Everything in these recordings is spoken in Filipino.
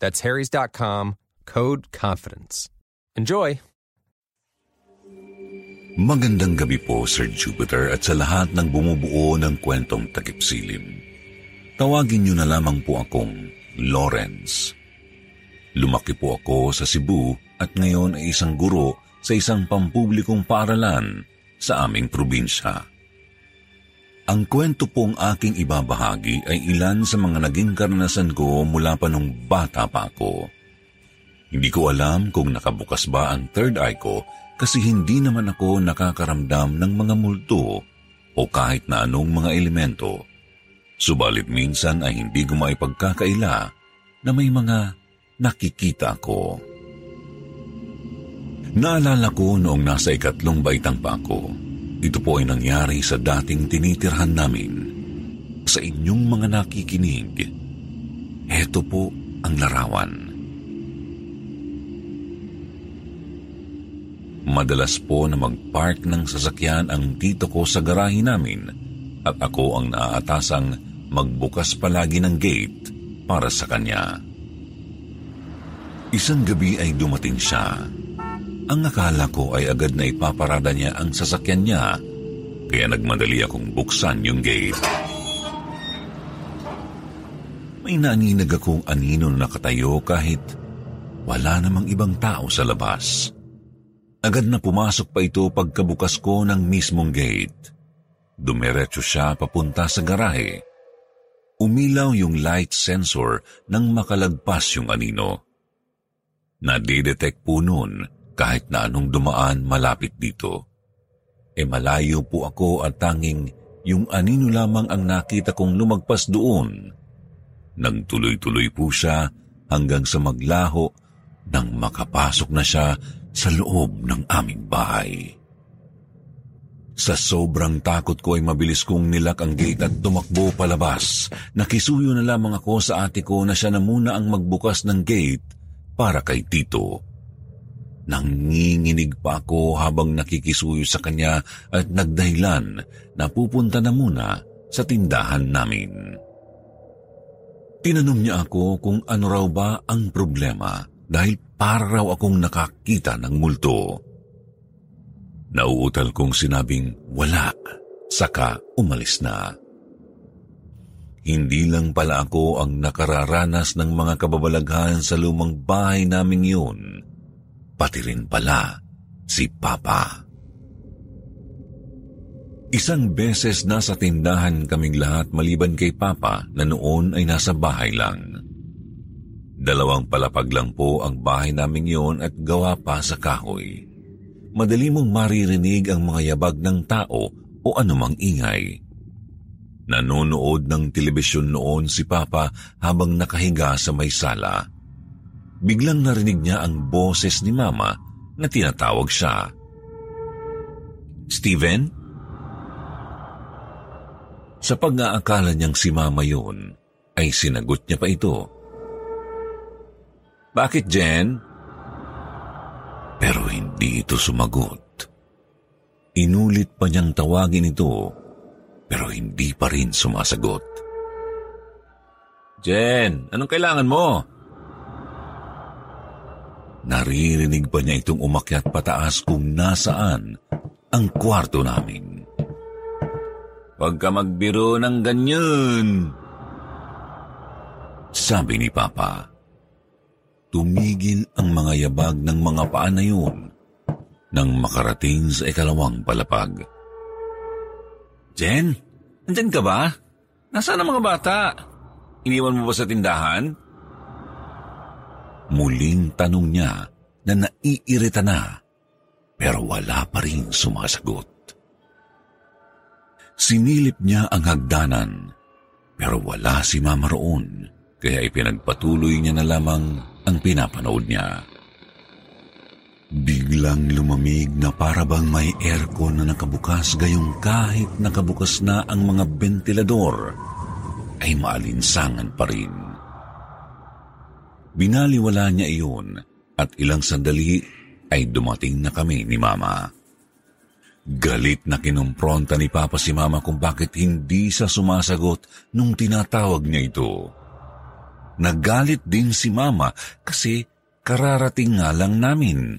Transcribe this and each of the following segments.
That's harrys.com, code confidence. Enjoy! Magandang gabi po, Sir Jupiter, at sa lahat ng bumubuo ng kwentong takipsilim. Tawagin niyo na lamang po akong Lawrence. Lumaki po ako sa Cebu at ngayon ay isang guro sa isang pampublikong paaralan sa aming probinsya. Ang kwento pong aking ibabahagi ay ilan sa mga naging karanasan ko mula pa nung bata pa ako. Hindi ko alam kung nakabukas ba ang third eye ko kasi hindi naman ako nakakaramdam ng mga multo o kahit na anong mga elemento. Subalit minsan ay hindi ko maipagkakaila na may mga nakikita ko. Naalala ko noong nasa ikatlong baitang pa ako. Ito po ay nangyari sa dating tinitirhan namin. Sa inyong mga nakikinig, eto po ang larawan. Madalas po na mag-park ng sasakyan ang tito ko sa garahe namin at ako ang naaatasang magbukas palagi ng gate para sa kanya. Isang gabi ay dumating siya. Ang akala ko ay agad na ipaparada niya ang sasakyan niya, kaya nagmadali akong buksan yung gate. May naninag akong anino na nakatayo kahit wala namang ibang tao sa labas. Agad na pumasok pa ito pagkabukas ko ng mismong gate. Dumiretso siya papunta sa garahe. Umilaw yung light sensor nang makalagpas yung anino. Nadidetect po noon kahit na anong dumaan malapit dito. E malayo po ako at tanging yung anino lamang ang nakita kong lumagpas doon. Nang tuloy-tuloy po siya hanggang sa maglaho nang makapasok na siya sa loob ng aming bahay. Sa sobrang takot ko ay mabilis kong nilak ang gate at tumakbo palabas. Nakisuyo na lamang ako sa ate ko na siya na muna ang magbukas ng gate para kay Tito. Nanginginig pa ako habang nakikisuyo sa kanya at nagdahilan na pupunta na muna sa tindahan namin. Tinanong niya ako kung ano raw ba ang problema dahil para raw akong nakakita ng multo. Nauutal kong sinabing wala, saka umalis na. Hindi lang pala ako ang nakararanas ng mga kababalaghan sa lumang bahay naming yun, pati rin pala si Papa. Isang beses nasa tindahan kaming lahat maliban kay Papa na noon ay nasa bahay lang. Dalawang palapag lang po ang bahay namin yon at gawa pa sa kahoy. Madali mong maririnig ang mga yabag ng tao o anumang ingay. Nanonood ng telebisyon noon si Papa habang nakahiga sa may sala. Biglang narinig niya ang boses ni Mama na tinatawag siya. Steven? Sa pag-aakala niyang si Mama yun, ay sinagot niya pa ito. Bakit, Jen? Pero hindi ito sumagot. Inulit pa niyang tawagin ito, pero hindi pa rin sumasagot. Jen, anong kailangan mo? Naririnig pa niya itong umakyat pataas kung nasaan ang kwarto namin. Huwag ka magbiro ng ganyan. Sabi ni Papa. Tumigil ang mga yabag ng mga paa na yun nang makarating sa ikalawang palapag. Jen, andyan ka ba? Nasaan ang mga bata? Iniwan mo ba sa tindahan? Muling tanong niya na naiirita na pero wala pa rin sumasagot. Sinilip niya ang hagdanan pero wala si Mama roon kaya ipinagpatuloy niya na lamang ang pinapanood niya. Biglang lumamig na para bang may aircon na nakabukas gayong kahit nakabukas na ang mga ventilador ay maalinsangan pa rin. Binaliwala niya iyon at ilang sandali ay dumating na kami ni Mama. Galit na kinumpronta ni Papa si Mama kung bakit hindi sa sumasagot nung tinatawag niya ito. Nagalit din si Mama kasi kararating nga lang namin.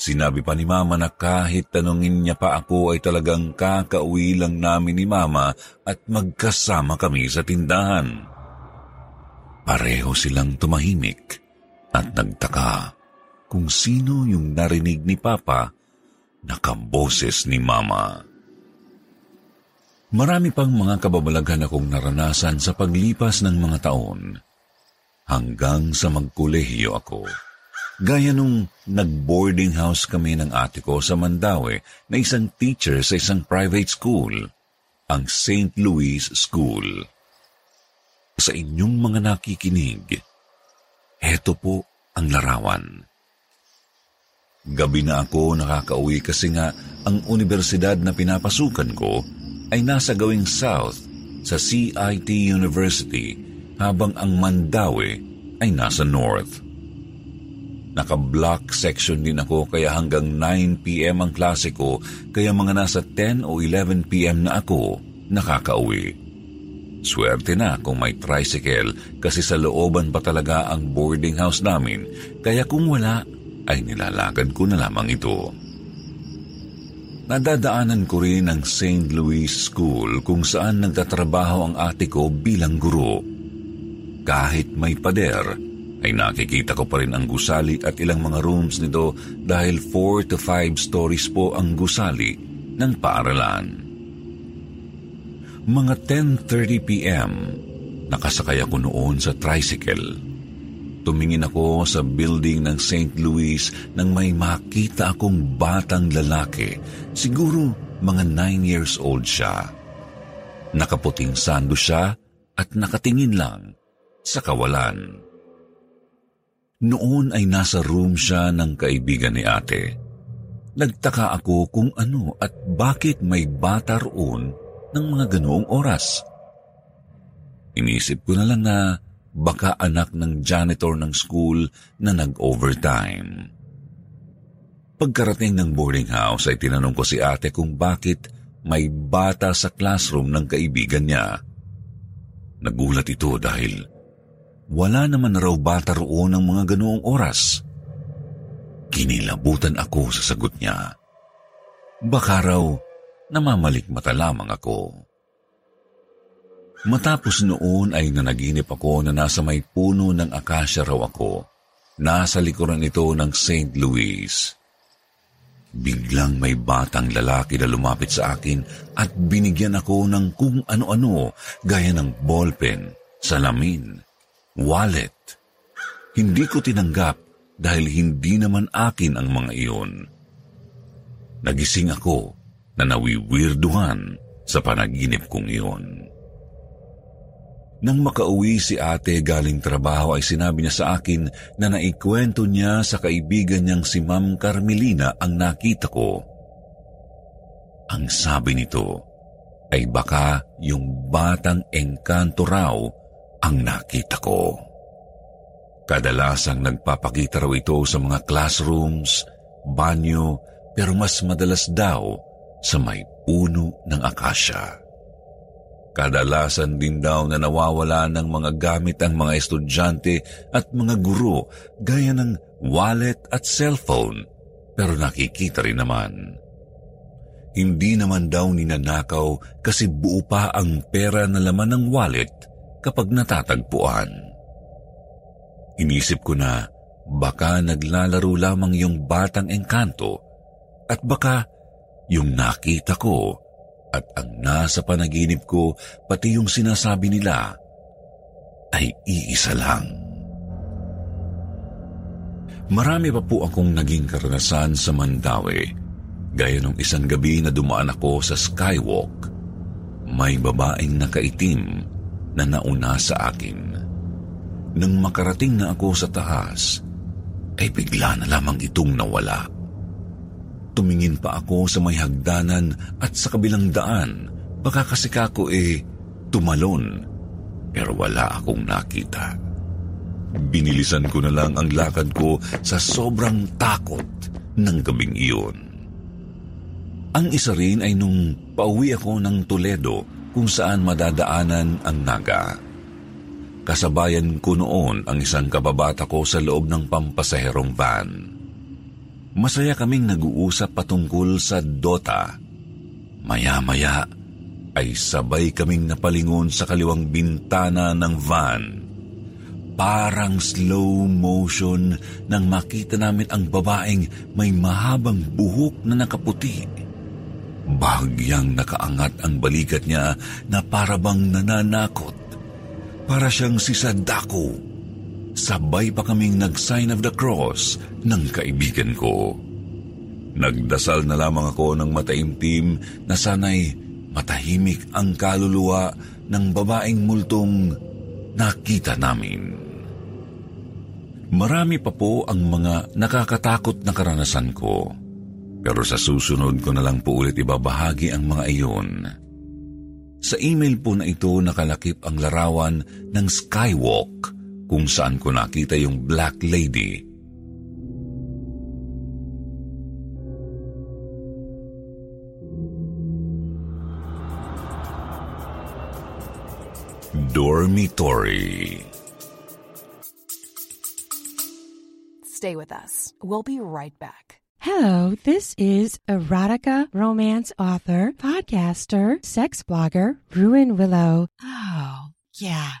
Sinabi pa ni Mama na kahit tanungin niya pa ako ay talagang kakauwi lang namin ni Mama at magkasama kami sa tindahan. Pareho silang tumahimik at nagtaka kung sino yung narinig ni Papa na kaboses ni Mama. Marami pang mga kababalaghan akong naranasan sa paglipas ng mga taon hanggang sa magkolehiyo ako. Gaya nung nag-boarding house kami ng ate ko sa Mandaue na isang teacher sa isang private school, ang St. Louis School. Sa inyong mga nakikinig, heto po ang larawan. Gabi na ako nakakauwi kasi nga ang universidad na pinapasukan ko ay nasa gawing south sa CIT University habang ang Mandawi ay nasa north. Naka-block section din ako kaya hanggang 9pm ang klase ko kaya mga nasa 10 o 11pm na ako nakakauwi. Swerte na kung may tricycle kasi sa looban pa talaga ang boarding house namin kaya kung wala ay nilalakad ko na lamang ito. Nadadaanan ko rin ang St. Louis School kung saan nagtatrabaho ang ate ko bilang guro. Kahit may pader, ay nakikita ko pa rin ang gusali at ilang mga rooms nito dahil 4 to 5 stories po ang gusali ng paaralan. Mga 10.30pm, nakasakay ako noon sa tricycle. Tumingin ako sa building ng St. Louis nang may makita akong batang lalaki. Siguro mga 9 years old siya. Nakaputing sando siya at nakatingin lang sa kawalan. Noon ay nasa room siya ng kaibigan ni ate. Nagtaka ako kung ano at bakit may bata roon ng mga ganoong oras. Inisip ko na lang na baka anak ng janitor ng school na nag-overtime. Pagkarating ng boarding house ay tinanong ko si ate kung bakit may bata sa classroom ng kaibigan niya. Nagulat ito dahil wala naman raw bata roon ng mga ganoong oras. Kinilabutan ako sa sagot niya. Baka raw namamalikmata lamang ako. Matapos noon ay nanaginip ako na nasa may puno ng akasya raw ako. Nasa likuran ito ng St. Louis. Biglang may batang lalaki na lumapit sa akin at binigyan ako ng kung ano-ano gaya ng ballpen, salamin, wallet, Hindi ko tinanggap dahil hindi naman akin ang mga iyon. Nagising ako na nawiwirduhan sa panaginip kong iyon. Nang makauwi si ate galing trabaho ay sinabi niya sa akin na naikwento niya sa kaibigan niyang si Ma'am Carmelina ang nakita ko. Ang sabi nito ay baka yung batang engkanto raw ang nakita ko. Kadalasang nagpapakita raw ito sa mga classrooms, banyo, pero mas madalas daw sa may puno ng akasya. Kadalasan din daw na nawawala ng mga gamit ang mga estudyante at mga guro gaya ng wallet at cellphone pero nakikita rin naman. Hindi naman daw ninanakaw kasi buo pa ang pera na laman ng wallet kapag natatagpuan. Inisip ko na baka naglalaro lamang yung batang engkanto at baka yung nakita ko at ang nasa panaginip ko pati yung sinasabi nila ay iisa lang. Marami pa po akong naging karanasan sa Mandawi. Gaya nung isang gabi na dumaan ako sa skywalk, may babaeng nakaitim na nauna sa akin. Nang makarating na ako sa taas, ay bigla na lamang itong nawala. Tumingin pa ako sa may hagdanan at sa kabilang daan, baka kasi kako eh tumalon, pero wala akong nakita. Binilisan ko na lang ang lakad ko sa sobrang takot ng gabing iyon. Ang isa rin ay nung pauwi ako ng Toledo kung saan madadaanan ang naga. Kasabayan ko noon ang isang kababata ko sa loob ng pampasaherong van. Masaya kaming nag-uusap patungkol sa Dota. Maya-maya ay sabay kaming napalingon sa kaliwang bintana ng van. Parang slow motion nang makita namin ang babaeng may mahabang buhok na nakaputi. Bahagyang nakaangat ang balikat niya na parabang nananakot para siyang si Sadako. Sabay pa kaming nag-sign of the cross ng kaibigan ko. Nagdasal na lamang ako ng mataimtim na sanay matahimik ang kaluluwa ng babaeng multong nakita namin. Marami pa po ang mga nakakatakot na karanasan ko. Pero sa susunod ko na lang po ulit ibabahagi ang mga iyon. Sa email po na ito nakalakip ang larawan ng skywalk kung saan ko nakita yung Black Lady. Dormitory Stay with us. We'll be right back. Hello, this is erotica romance author, podcaster, sex blogger, Ruin Willow. Oh, yeah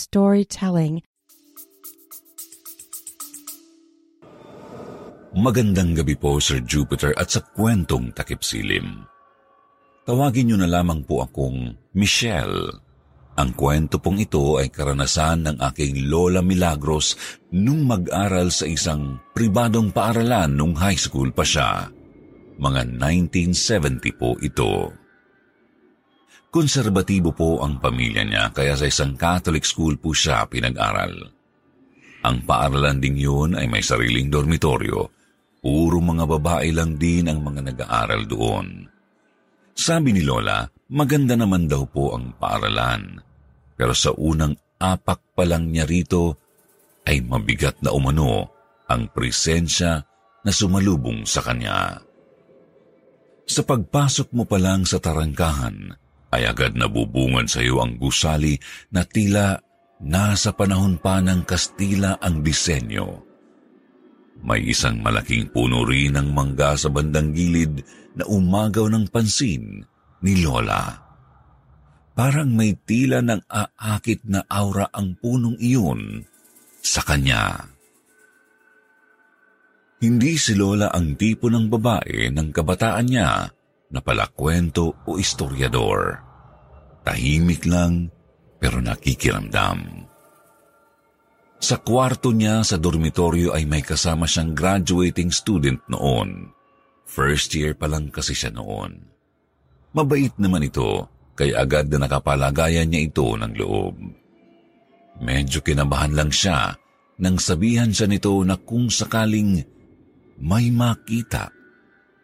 storytelling. Magandang gabi po, Sir Jupiter, at sa kwentong takip silim. Tawagin niyo na lamang po akong Michelle. Ang kwento pong ito ay karanasan ng aking Lola Milagros nung mag-aral sa isang pribadong paaralan nung high school pa siya. Mga 1970 po ito. Konserbatibo po ang pamilya niya kaya sa isang Catholic school po siya pinag-aral. Ang paaralan ding yun ay may sariling dormitoryo. Puro mga babae lang din ang mga nag-aaral doon. Sabi ni Lola, maganda naman daw po ang paaralan. Pero sa unang apak pa lang niya rito, ay mabigat na umano ang presensya na sumalubong sa kanya. Sa pagpasok mo pa lang sa tarangkahan, ay agad nabubungan sa iyo ang gusali na tila nasa panahon pa ng Kastila ang disenyo. May isang malaking puno rin ng mangga sa bandang gilid na umagaw ng pansin ni Lola. Parang may tila ng aakit na aura ang punong iyon sa kanya. Hindi si Lola ang tipo ng babae ng kabataan niya na palakwento o istoryador. Tahimik lang pero nakikiramdam. Sa kwarto niya sa dormitoryo ay may kasama siyang graduating student noon. First year pa lang kasi siya noon. Mabait naman ito, kaya agad na nakapalagayan niya ito ng loob. Medyo kinabahan lang siya nang sabihan siya nito na kung sakaling may makita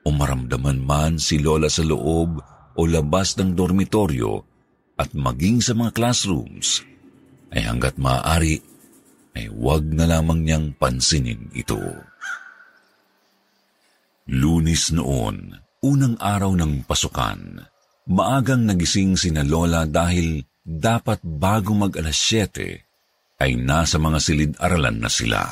o maramdaman man si Lola sa loob o labas ng dormitoryo at maging sa mga classrooms, ay hanggat maaari ay huwag na lamang niyang pansinin ito. Lunis noon, unang araw ng pasukan, maagang nagising si na Lola dahil dapat bago mag alas 7 ay nasa mga silid-aralan na sila.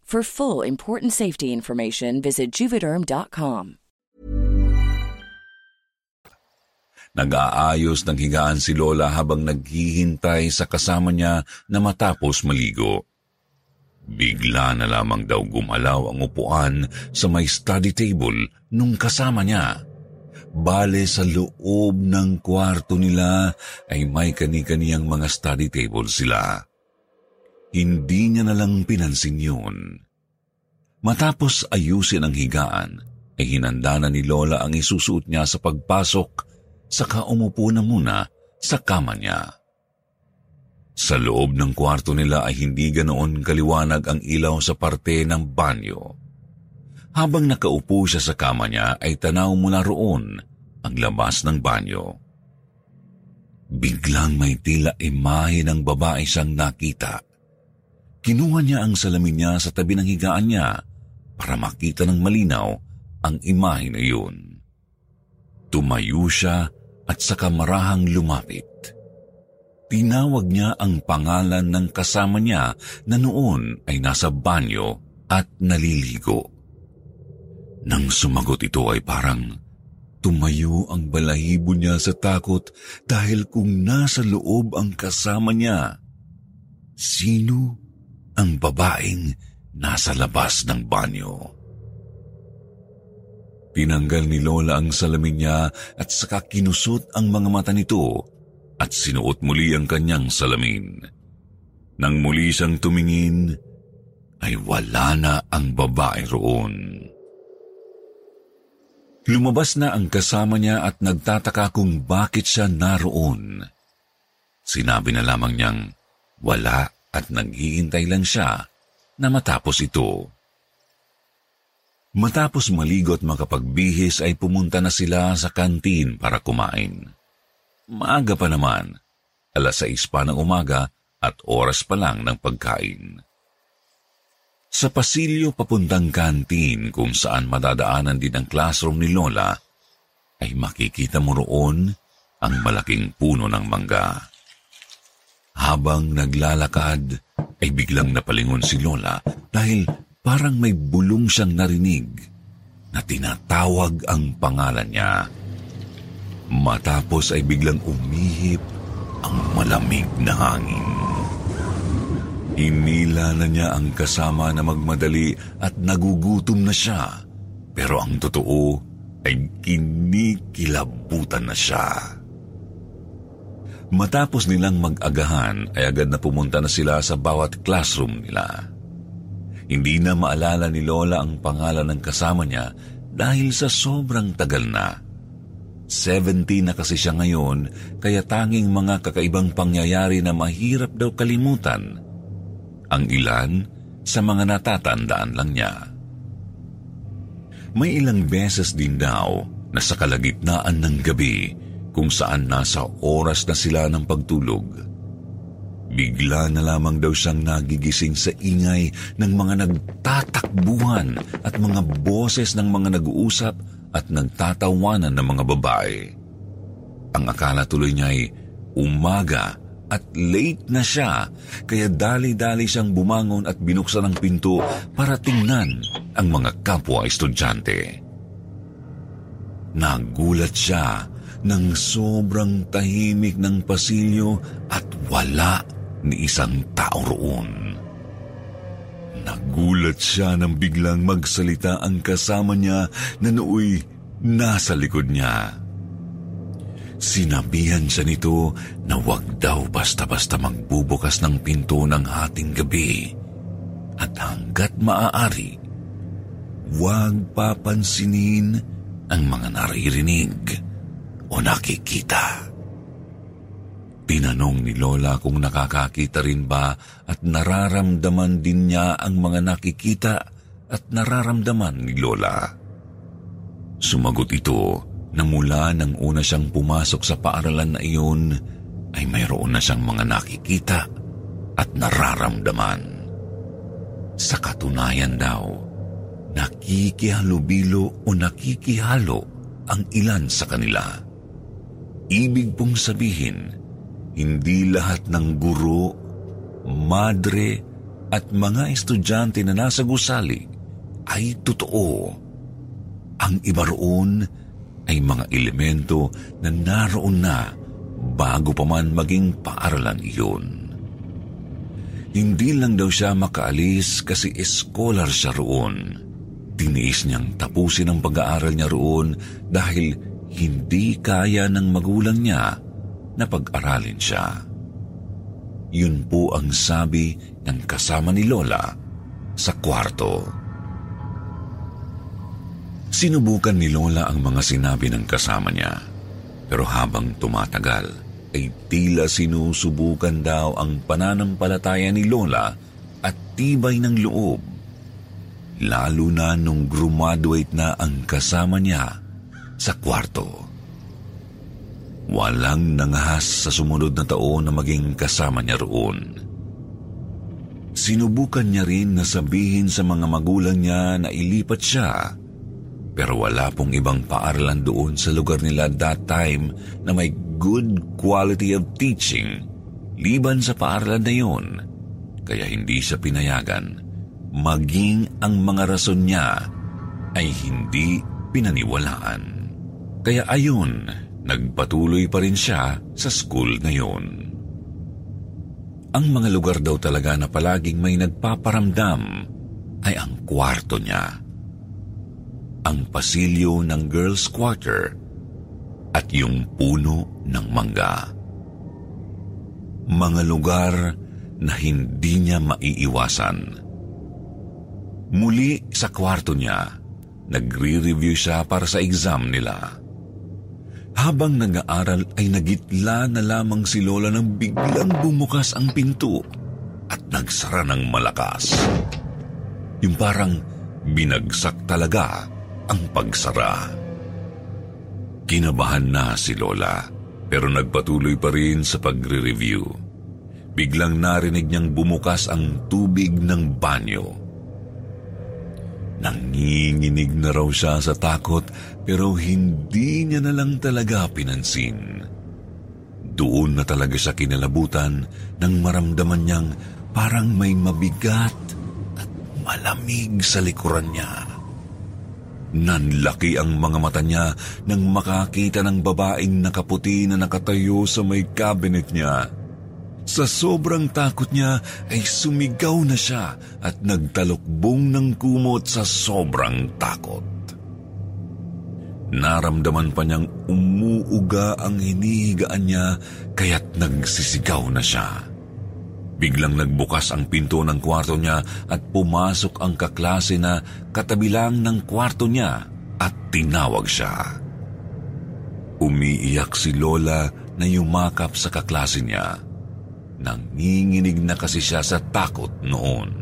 For full important safety information, visit juvederm.com. Nag-aayos ng higaan si Lola habang naghihintay sa kasama niya na matapos maligo. Bigla na lamang daw gumalaw ang upuan sa may study table nung kasama niya. Bale sa loob ng kwarto nila ay may kani-kaniyang mga study table sila. Hindi niya na lang pinansin yun. Matapos ayusin ang higaan, ay hinanda na ni Lola ang isusuot niya sa pagpasok saka umupo na muna sa kama niya. Sa loob ng kwarto nila ay hindi ganoon kaliwanag ang ilaw sa parte ng banyo. Habang nakaupo siya sa kama niya ay tanaw mula roon ang labas ng banyo. Biglang may tila imahe ng babae siyang nakita. Kinuha niya ang salamin niya sa tabi ng higaan niya para makita ng malinaw ang imahe na iyon. Tumayo siya at saka marahang lumapit. Tinawag niya ang pangalan ng kasama niya na noon ay nasa banyo at naliligo. Nang sumagot ito ay parang tumayo ang balahibo niya sa takot dahil kung nasa loob ang kasama niya, sino ang babaeng nasa labas ng banyo? Tinanggal ni Lola ang salamin niya at saka kinusot ang mga mata nito at sinuot muli ang kanyang salamin. Nang muli siyang tumingin, ay wala na ang babae roon. Lumabas na ang kasama niya at nagtataka kung bakit siya naroon. Sinabi na lamang niyang wala at naghihintay lang siya na matapos ito. Matapos maligo at makapagbihis ay pumunta na sila sa kantin para kumain. Maaga pa naman, alas 6 pa ng umaga at oras pa lang ng pagkain. Sa pasilyo papuntang kantin kung saan madadaanan din ang classroom ni Lola, ay makikita mo roon ang malaking puno ng mangga. Habang naglalakad, ay biglang napalingon si Lola dahil parang may bulong siyang narinig na tinatawag ang pangalan niya. Matapos ay biglang umihip ang malamig na hangin. Inila na niya ang kasama na magmadali at nagugutom na siya. Pero ang totoo ay kinikilabutan na siya. Matapos nilang mag-agahan ay agad na pumunta na sila sa bawat classroom nila. Hindi na maalala ni Lola ang pangalan ng kasama niya dahil sa sobrang tagal na. 70 na kasi siya ngayon kaya tanging mga kakaibang pangyayari na mahirap daw kalimutan. Ang ilan sa mga natatandaan lang niya. May ilang beses din daw na sa kalagitnaan ng gabi kung saan nasa oras na sila ng pagtulog Bigla na lamang daw siyang nagigising sa ingay ng mga nagtatakbuhan at mga boses ng mga nag-uusap at nagtatawanan ng mga babae. Ang akala tuloy niya ay umaga at late na siya kaya dali-dali siyang bumangon at binuksan ang pinto para tingnan ang mga kapwa estudyante. Nagulat siya ng sobrang tahimik ng pasilyo at wala ni isang tao roon. Nagulat siya nang biglang magsalita ang kasama niya na nooy nasa likod niya. Sinabihan siya nito na wag daw basta-basta magbubukas ng pinto ng hating gabi at hanggat maaari, wag papansinin ang mga naririnig o nakikita. Tinanong ni Lola kung nakakakita rin ba at nararamdaman din niya ang mga nakikita at nararamdaman ni Lola. Sumagot ito na mula nang una siyang pumasok sa paaralan na iyon ay mayroon na siyang mga nakikita at nararamdaman. Sa katunayan daw, nakikihalubilo o nakikihalo ang ilan sa kanila. Ibig pong sabihin, hindi lahat ng guro, madre, at mga estudyante na nasa gusali ay totoo. Ang iba roon ay mga elemento na naroon na bago pa man maging paaralan iyon. Hindi lang daw siya makaalis kasi scholar siya roon. Tiniis niyang tapusin ang pag-aaral niya roon dahil hindi kaya ng magulang niya na pag-aralin siya. Yun po ang sabi ng kasama ni Lola sa kwarto. Sinubukan ni Lola ang mga sinabi ng kasama niya. Pero habang tumatagal, ay tila sinusubukan daw ang pananampalataya ni Lola at tibay ng loob. Lalo na nung graduate na ang kasama niya sa kwarto. Walang nangahas sa sumunod na taon na maging kasama niya roon. Sinubukan niya rin na sabihin sa mga magulang niya na ilipat siya pero wala pong ibang paaralan doon sa lugar nila that time na may good quality of teaching liban sa paaralan na yun. Kaya hindi siya pinayagan. Maging ang mga rason niya ay hindi pinaniwalaan. Kaya ayun, Nagpatuloy pa rin siya sa school na yon. Ang mga lugar daw talaga na palaging may nagpaparamdam ay ang kwarto niya. Ang pasilyo ng girls' quarter at yung puno ng mangga. Mga lugar na hindi niya maiiwasan. Muli sa kwarto niya, nagre-review siya para sa exam nila. Habang nag-aaral ay nagitla na lamang si Lola nang biglang bumukas ang pinto at nagsara ng malakas. Yung parang binagsak talaga ang pagsara. Kinabahan na si Lola pero nagpatuloy pa rin sa pagre-review. Biglang narinig niyang bumukas ang tubig ng banyo. Nanginginig na raw siya sa takot pero hindi niya na lang talaga pinansin. Doon na talaga siya kinalabutan nang maramdaman niyang parang may mabigat at malamig sa likuran niya. Nanlaki ang mga mata niya nang makakita ng babaeng nakaputi na nakatayo sa may cabinet niya. Sa sobrang takot niya ay sumigaw na siya at nagtalukbong ng kumot sa sobrang takot. Naramdaman pa niyang umuuga ang hinihigaan niya kaya't nagsisigaw na siya. Biglang nagbukas ang pinto ng kwarto niya at pumasok ang kaklase na katabilang ng kwarto niya at tinawag siya. Umiiyak si Lola na yumakap sa kaklase niya. Nanginginig na kasi siya sa takot noon.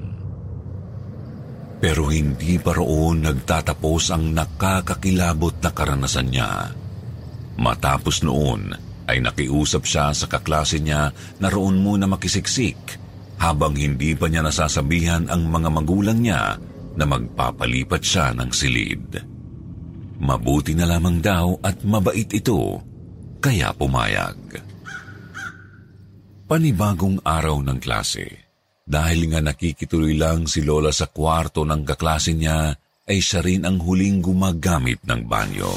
Pero hindi pa roon nagtatapos ang nakakakilabot na karanasan niya. Matapos noon ay nakiusap siya sa kaklase niya na roon muna makisiksik habang hindi pa niya nasasabihan ang mga magulang niya na magpapalipat siya ng silid. Mabuti na lamang daw at mabait ito, kaya pumayag. Panibagong araw ng klase. Dahil nga nakikituloy lang si Lola sa kwarto ng kaklase niya, ay siya rin ang huling gumagamit ng banyo.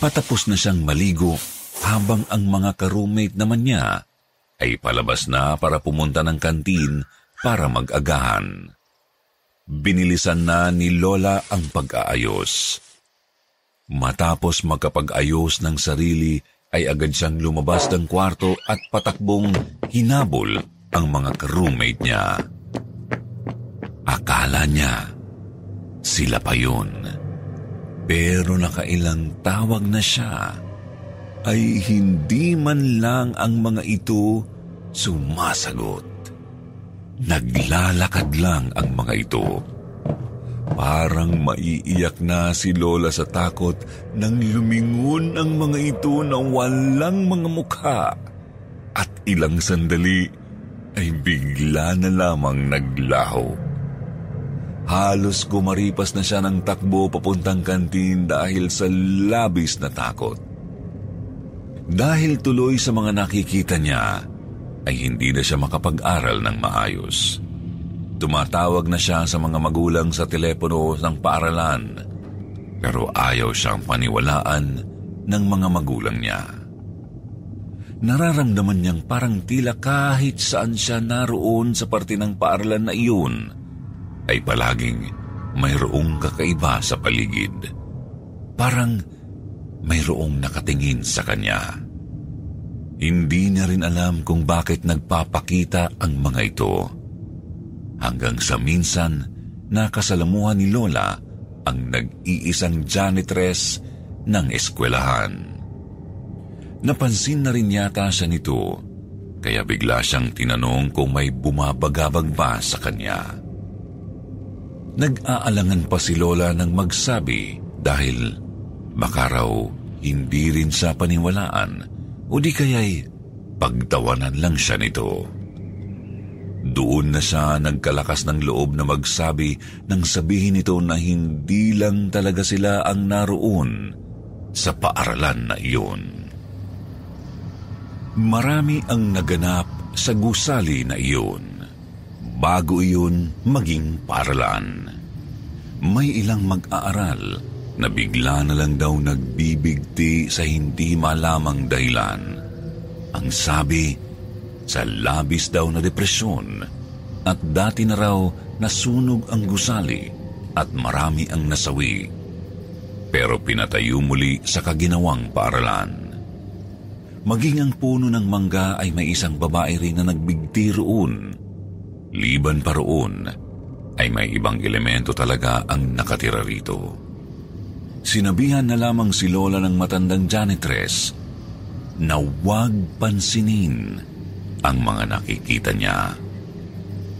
Patapos na siyang maligo habang ang mga ka-roommate naman niya ay palabas na para pumunta ng kantin para mag-agahan. Binilisan na ni Lola ang pag-aayos. Matapos magkapag-ayos ng sarili, ay agad siyang lumabas ng kwarto at patakbong hinabol ang mga ka-roommate niya. Akala niya, sila pa yun. Pero nakailang tawag na siya, ay hindi man lang ang mga ito sumasagot. Naglalakad lang ang mga ito. Parang maiiyak na si Lola sa takot nang lumingon ang mga ito na walang mga mukha. At ilang sandali ay bigla na lamang naglaho. Halos kumaripas na siya ng takbo papuntang kantin dahil sa labis na takot. Dahil tuloy sa mga nakikita niya, ay hindi na siya makapag-aral ng maayos. Tumatawag na siya sa mga magulang sa telepono ng paaralan, pero ayaw siyang paniwalaan ng mga magulang niya nararamdaman niyang parang tila kahit saan siya naroon sa parte ng paaralan na iyon, ay palaging mayroong kakaiba sa paligid. Parang mayroong nakatingin sa kanya. Hindi niya rin alam kung bakit nagpapakita ang mga ito. Hanggang sa minsan, nakasalamuhan ni Lola ang nag-iisang janitress ng eskwelahan. Napansin na rin yata siya nito, kaya bigla siyang tinanong kung may bumabagabag ba sa kanya. Nag-aalangan pa si Lola ng magsabi dahil baka raw hindi rin sa paniwalaan o di kaya'y pagtawanan lang siya nito. Doon na siya nagkalakas ng loob na magsabi nang sabihin nito na hindi lang talaga sila ang naroon sa paaralan na iyon. Marami ang naganap sa gusali na iyon. Bago iyon maging paralan. May ilang mag-aaral na bigla na lang daw nagbibigti sa hindi malamang dahilan. Ang sabi, sa labis daw na depresyon at dati na raw nasunog ang gusali at marami ang nasawi. Pero pinatayo muli sa kaginawang paaralan. Maging ang puno ng mangga ay may isang babae rin na nagbigti roon. Liban pa roon, ay may ibang elemento talaga ang nakatira rito. Sinabihan na lamang si Lola ng matandang janitress na huwag pansinin ang mga nakikita niya.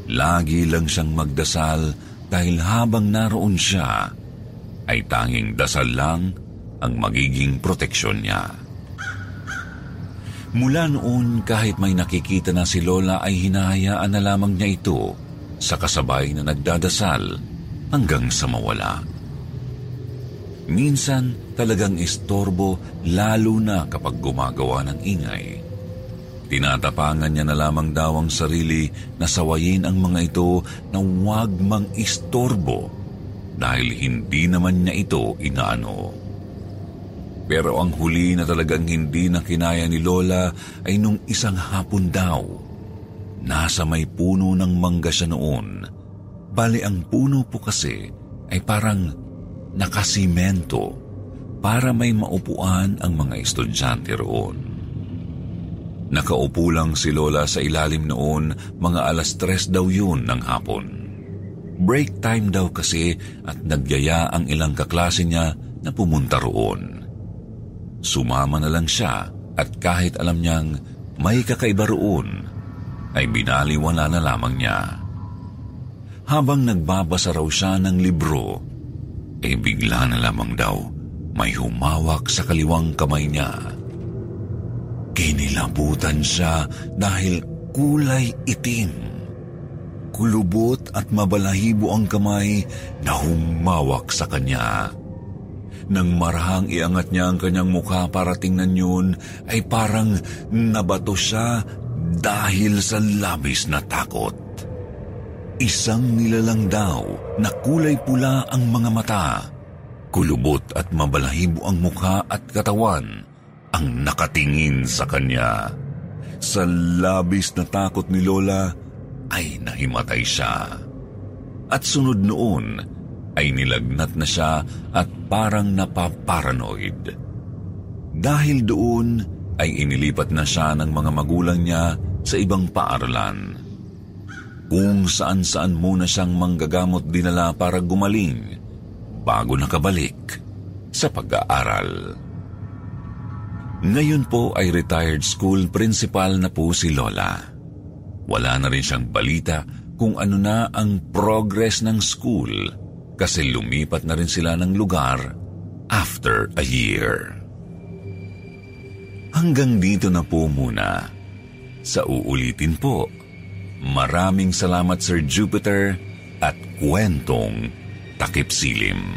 Lagi lang siyang magdasal dahil habang naroon siya, ay tanging dasal lang ang magiging proteksyon niya. Mula noon kahit may nakikita na si Lola ay hinahayaan na lamang niya ito sa kasabay na nagdadasal hanggang sa mawala. Minsan talagang istorbo lalo na kapag gumagawa ng ingay. Tinatapangan niya na lamang daw ang sarili na sawayin ang mga ito na huwag mang istorbo dahil hindi naman niya ito inaano. Pero ang huli na talagang hindi na kinaya ni Lola ay nung isang hapon daw. Nasa may puno ng mangga siya noon. Bali ang puno po kasi ay parang nakasimento para may maupuan ang mga estudyante roon. Nakaupo lang si Lola sa ilalim noon, mga alas tres daw yun ng hapon. Break time daw kasi at nagyaya ang ilang kaklase niya na pumunta roon. Sumama na lang siya at kahit alam niyang may kakaiba roon, ay binaliwala na lamang niya. Habang nagbabasa raw siya ng libro, ay bigla na lamang daw may humawak sa kaliwang kamay niya. Kinilabutan siya dahil kulay itim. Kulubot at mabalahibo ang kamay na humawak sa kanya. Nang marahang iangat niya ang kanyang mukha para tingnan yun, ay parang nabato siya dahil sa labis na takot. Isang nilalang daw na kulay pula ang mga mata. Kulubot at mabalahibo ang mukha at katawan ang nakatingin sa kanya. Sa labis na takot ni Lola ay nahimatay siya. At sunod noon ay nilagnat na siya at parang napaparanoid. Dahil doon ay inilipat na siya ng mga magulang niya sa ibang paaralan. Kung saan-saan muna siyang manggagamot dinala para gumaling bago nakabalik sa pag-aaral. Ngayon po ay retired school principal na po si Lola. Wala na rin siyang balita kung ano na ang progress ng school kasi lumipat na rin sila ng lugar after a year. Hanggang dito na po muna. Sa uulitin po, maraming salamat Sir Jupiter at kwentong takip silim.